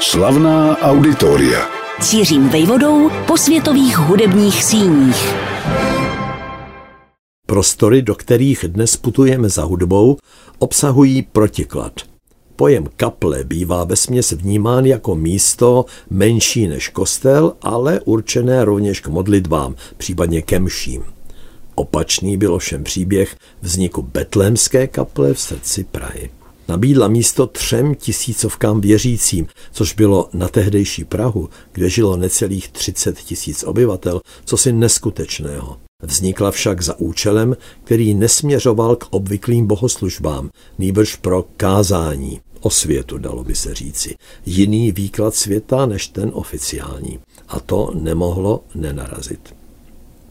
Slavná auditoria. Cířím vejvodou po světových hudebních síních. Prostory, do kterých dnes putujeme za hudbou, obsahují protiklad. Pojem kaple bývá ve směs vnímán jako místo menší než kostel, ale určené rovněž k modlitbám, případně ke mším. Opačný byl ovšem příběh vzniku betlémské kaple v srdci Prahy. Nabídla místo třem tisícovkám věřícím, což bylo na tehdejší Prahu, kde žilo necelých 30 tisíc obyvatel, co si neskutečného. Vznikla však za účelem, který nesměřoval k obvyklým bohoslužbám, nýbrž pro kázání, o světu, dalo by se říci. Jiný výklad světa než ten oficiální. A to nemohlo nenarazit.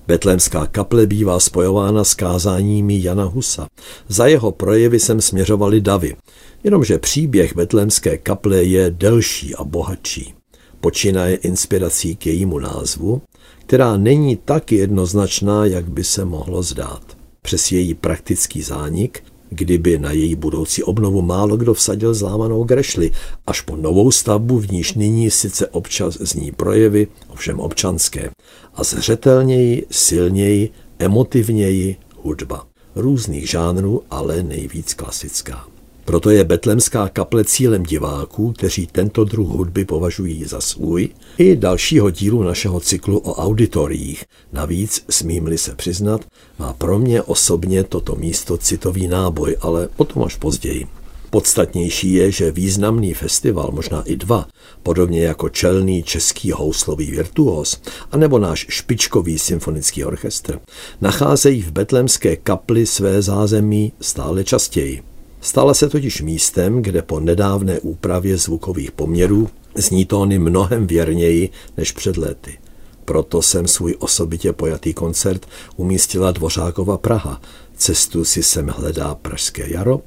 Betlémská kaple bývá spojována s kázáními Jana Husa. Za jeho projevy sem směřovali davy. Jenomže příběh Betlémské kaple je delší a bohatší. Počínaje inspirací k jejímu názvu, která není tak jednoznačná, jak by se mohlo zdát. Přes její praktický zánik kdyby na její budoucí obnovu málo kdo vsadil zlámanou grešli, až po novou stavbu, v níž nyní sice občas zní projevy, ovšem občanské, a zřetelněji, silněji, emotivněji hudba. Různých žánrů, ale nejvíc klasická. Proto je betlemská kaple cílem diváků, kteří tento druh hudby považují za svůj, i dalšího dílu našeho cyklu o auditoriích. Navíc, smím-li se přiznat, má pro mě osobně toto místo citový náboj, ale o tom až později. Podstatnější je, že významný festival, možná i dva, podobně jako čelný český houslový virtuos, anebo náš špičkový symfonický orchestr, nacházejí v betlemské kapli své zázemí stále častěji. Stala se totiž místem, kde po nedávné úpravě zvukových poměrů zní tóny mnohem věrněji než před lety. Proto jsem svůj osobitě pojatý koncert umístila Dvořákova Praha. Cestu si sem hledá Pražské jaro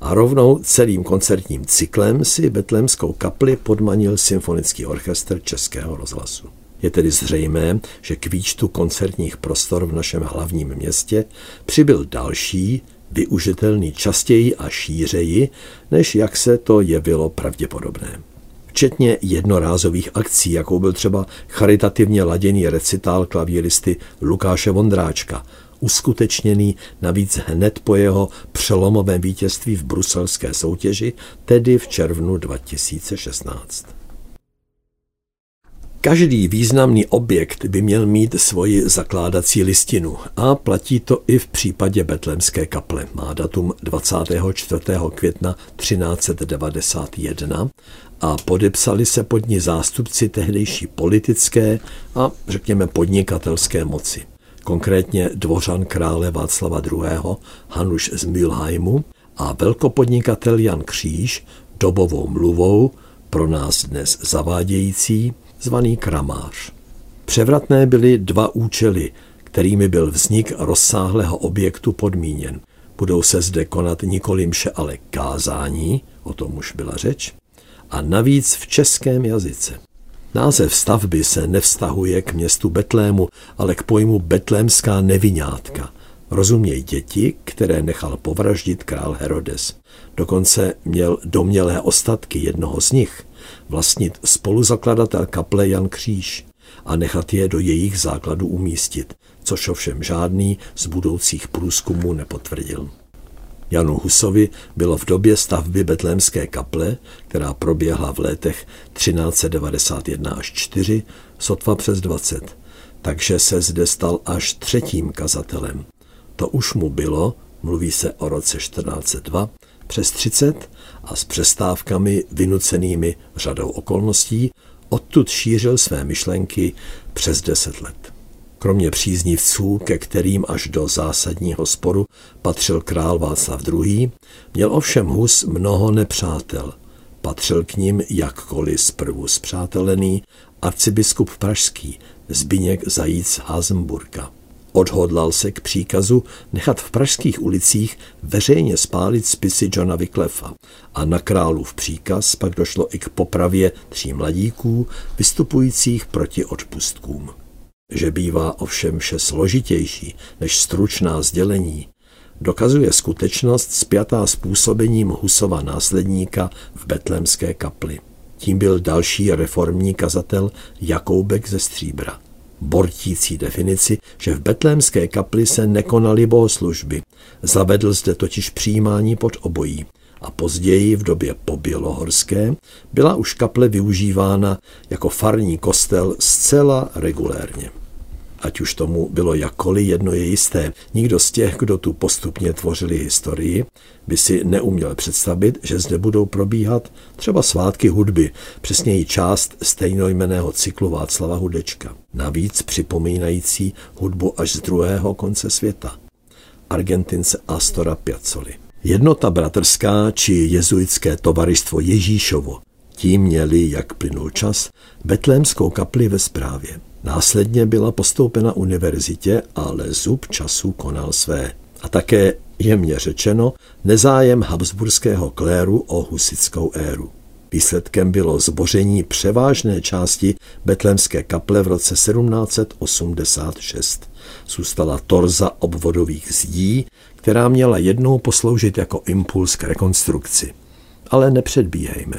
a rovnou celým koncertním cyklem si betlemskou kapli podmanil symfonický orchestr Českého rozhlasu. Je tedy zřejmé, že k výčtu koncertních prostor v našem hlavním městě přibyl další, využitelný častěji a šířeji, než jak se to jevilo pravděpodobné. Včetně jednorázových akcí, jakou byl třeba charitativně laděný recitál klavíristy Lukáše Vondráčka, uskutečněný navíc hned po jeho přelomovém vítězství v bruselské soutěži, tedy v červnu 2016. Každý významný objekt by měl mít svoji zakládací listinu a platí to i v případě Betlemské kaple. Má datum 24. května 1391 a podepsali se pod ní zástupci tehdejší politické a řekněme podnikatelské moci. Konkrétně dvořan krále Václava II. Hanuš z Mülheimu a velkopodnikatel Jan Kříž dobovou mluvou, pro nás dnes zavádějící, zvaný kramář. Převratné byly dva účely, kterými byl vznik rozsáhlého objektu podmíněn. Budou se zde konat nikoli mše, ale kázání, o tom už byla řeč, a navíc v českém jazyce. Název stavby se nevztahuje k městu Betlému, ale k pojmu betlémská nevinátka. Rozuměj děti, které nechal povraždit král Herodes. Dokonce měl domělé ostatky jednoho z nich vlastnit spoluzakladatel kaple Jan Kříž a nechat je do jejich základů umístit, což ovšem žádný z budoucích průzkumů nepotvrdil. Janu Husovi bylo v době stavby Betlémské kaple, která proběhla v letech 1391 až 4, sotva přes 20, takže se zde stal až třetím kazatelem. To už mu bylo, mluví se o roce 1402, přes 30 a s přestávkami vynucenými řadou okolností odtud šířil své myšlenky přes 10 let. Kromě příznivců, ke kterým až do zásadního sporu patřil král Václav II., měl ovšem Hus mnoho nepřátel. Patřil k ním jakkoliv zprvu zpřátelený arcibiskup pražský Zbiněk Zajíc Hazenburka. Odhodlal se k příkazu nechat v pražských ulicích veřejně spálit spisy Johna Wyclefa a na králův příkaz pak došlo i k popravě tří mladíků vystupujících proti odpustkům. Že bývá ovšem vše složitější než stručná sdělení, dokazuje skutečnost spjatá s působením Husova následníka v betlemské kapli. Tím byl další reformní kazatel Jakoubek ze Stříbra. Bortící definici, že v betlémské kapli se nekonaly bohoslužby. Zavedl zde totiž přijímání pod obojí a později v době pobělohorské byla už kaple využívána jako farní kostel zcela regulérně. Ať už tomu bylo jakkoliv, jedno je jisté. Nikdo z těch, kdo tu postupně tvořili historii, by si neuměl představit, že zde budou probíhat třeba svátky hudby, přesněji část stejnojmeného cyklu Václava Hudečka. Navíc připomínající hudbu až z druhého konce světa. Argentince Astora Piazzoli. Jednota bratrská či jezuitské tovaristvo Ježíšovo, tím měli, jak plynul čas, betlémskou kapli ve správě. Následně byla postoupena univerzitě, ale zub času konal své. A také, jemně řečeno, nezájem habsburského kléru o husickou éru. Výsledkem bylo zboření převážné části betlemské kaple v roce 1786. Zůstala torza obvodových zdí, která měla jednou posloužit jako impuls k rekonstrukci. Ale nepředbíhejme.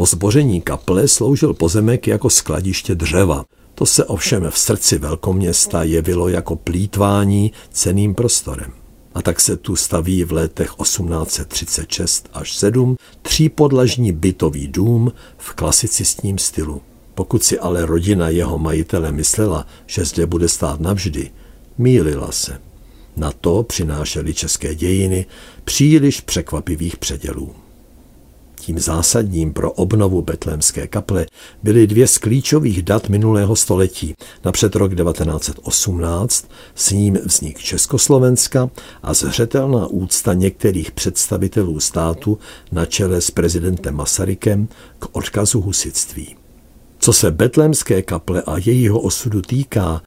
Po zboření kaple sloužil pozemek jako skladiště dřeva, to se ovšem v srdci velkoměsta jevilo jako plítvání ceným prostorem. A tak se tu staví v letech 1836 až 7 třípodlažní bytový dům v klasicistním stylu. Pokud si ale rodina jeho majitele myslela, že zde bude stát navždy, mýlila se. Na to přinášely české dějiny příliš překvapivých předělů. Tím zásadním pro obnovu betlémské kaple byly dvě z klíčových dat minulého století. Napřed rok 1918, s ním vznik Československa a zřetelná úcta některých představitelů státu na čele s prezidentem Masarykem k odkazu husitství. Co se betlémské kaple a jejího osudu týká,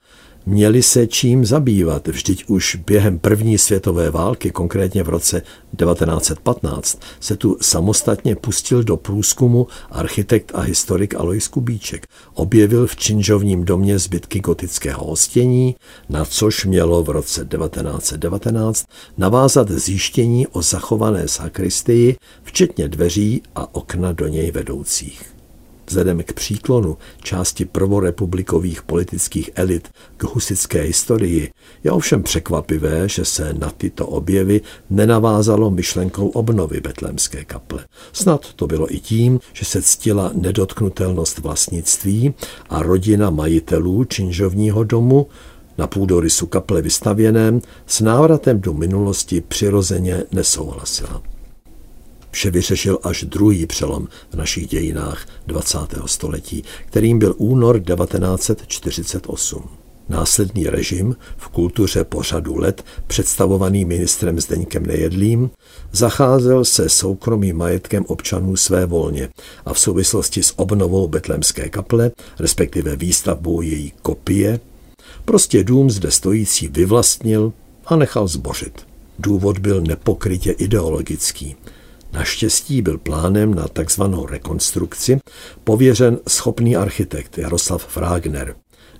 měli se čím zabývat. Vždyť už během první světové války, konkrétně v roce 1915, se tu samostatně pustil do průzkumu architekt a historik Alois Kubíček. Objevil v činžovním domě zbytky gotického hostění, na což mělo v roce 1919 navázat zjištění o zachované sakristii, včetně dveří a okna do něj vedoucích. Vzhledem k příklonu části prvorepublikových politických elit k husické historii je ovšem překvapivé, že se na tyto objevy nenavázalo myšlenkou obnovy betlémské kaple. Snad to bylo i tím, že se ctila nedotknutelnost vlastnictví a rodina majitelů činžovního domu na půdorysu kaple vystavěném s návratem do minulosti přirozeně nesouhlasila. Vše vyřešil až druhý přelom v našich dějinách 20. století, kterým byl únor 1948. Následný režim v kultuře pořadu let, představovaný ministrem Zdeňkem Nejedlým, zacházel se soukromým majetkem občanů své volně a v souvislosti s obnovou betlemské kaple, respektive výstavbou její kopie, prostě dům zde stojící vyvlastnil a nechal zbořit. Důvod byl nepokrytě ideologický. Naštěstí byl plánem na takzvanou rekonstrukci pověřen schopný architekt Jaroslav Fragner.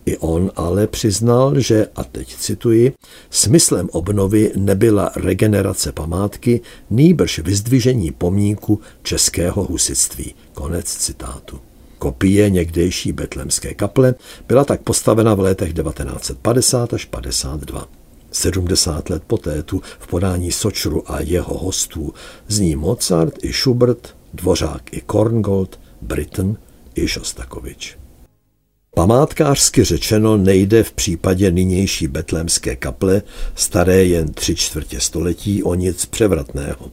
I on ale přiznal, že, a teď cituji, smyslem obnovy nebyla regenerace památky, nýbrž vyzdvižení pomníku českého husitství. Konec citátu. Kopie někdejší betlemské kaple byla tak postavena v letech 1950 až 52. 70 let poté tu v podání Sočru a jeho hostů zní Mozart i Schubert, Dvořák i Korngold, Britten i Šostakovič. Památkářsky řečeno nejde v případě nynější betlémské kaple, staré jen tři čtvrtě století, o nic převratného.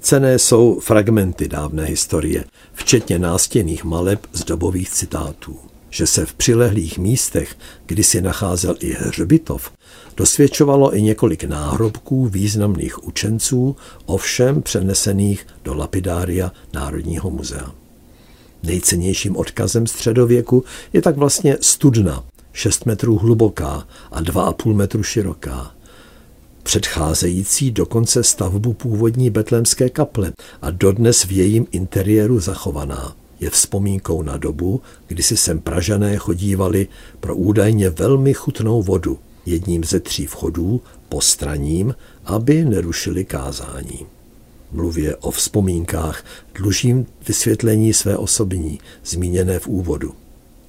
Cené jsou fragmenty dávné historie, včetně nástěných maleb z dobových citátů že se v přilehlých místech, kdy si nacházel i hřbitov, dosvědčovalo i několik náhrobků významných učenců, ovšem přenesených do lapidária Národního muzea. Nejcennějším odkazem středověku je tak vlastně studna, 6 metrů hluboká a 2,5 metru široká, předcházející dokonce stavbu původní betlémské kaple a dodnes v jejím interiéru zachovaná je vzpomínkou na dobu, kdy si sem Pražané chodívali pro údajně velmi chutnou vodu, jedním ze tří vchodů, postraním, aby nerušili kázání. mluvě o vzpomínkách, dlužím vysvětlení své osobní, zmíněné v úvodu.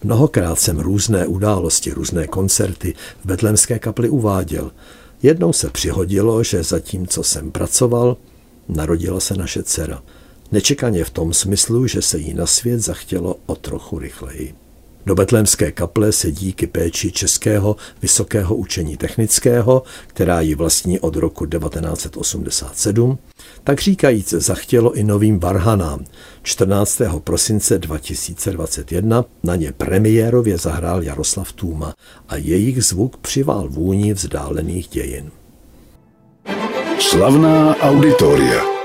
Mnohokrát jsem různé události, různé koncerty v Betlemské kapli uváděl. Jednou se přihodilo, že zatímco jsem pracoval, narodila se naše dcera. Nečekaně v tom smyslu, že se jí na svět zachtělo o trochu rychleji. Do betlémské kaple se díky péči Českého vysokého učení technického, která ji vlastní od roku 1987, tak říkajíc zachtělo i novým varhanám. 14. prosince 2021 na ně premiérově zahrál Jaroslav Tůma a jejich zvuk přivál vůni vzdálených dějin. Slavná auditoria.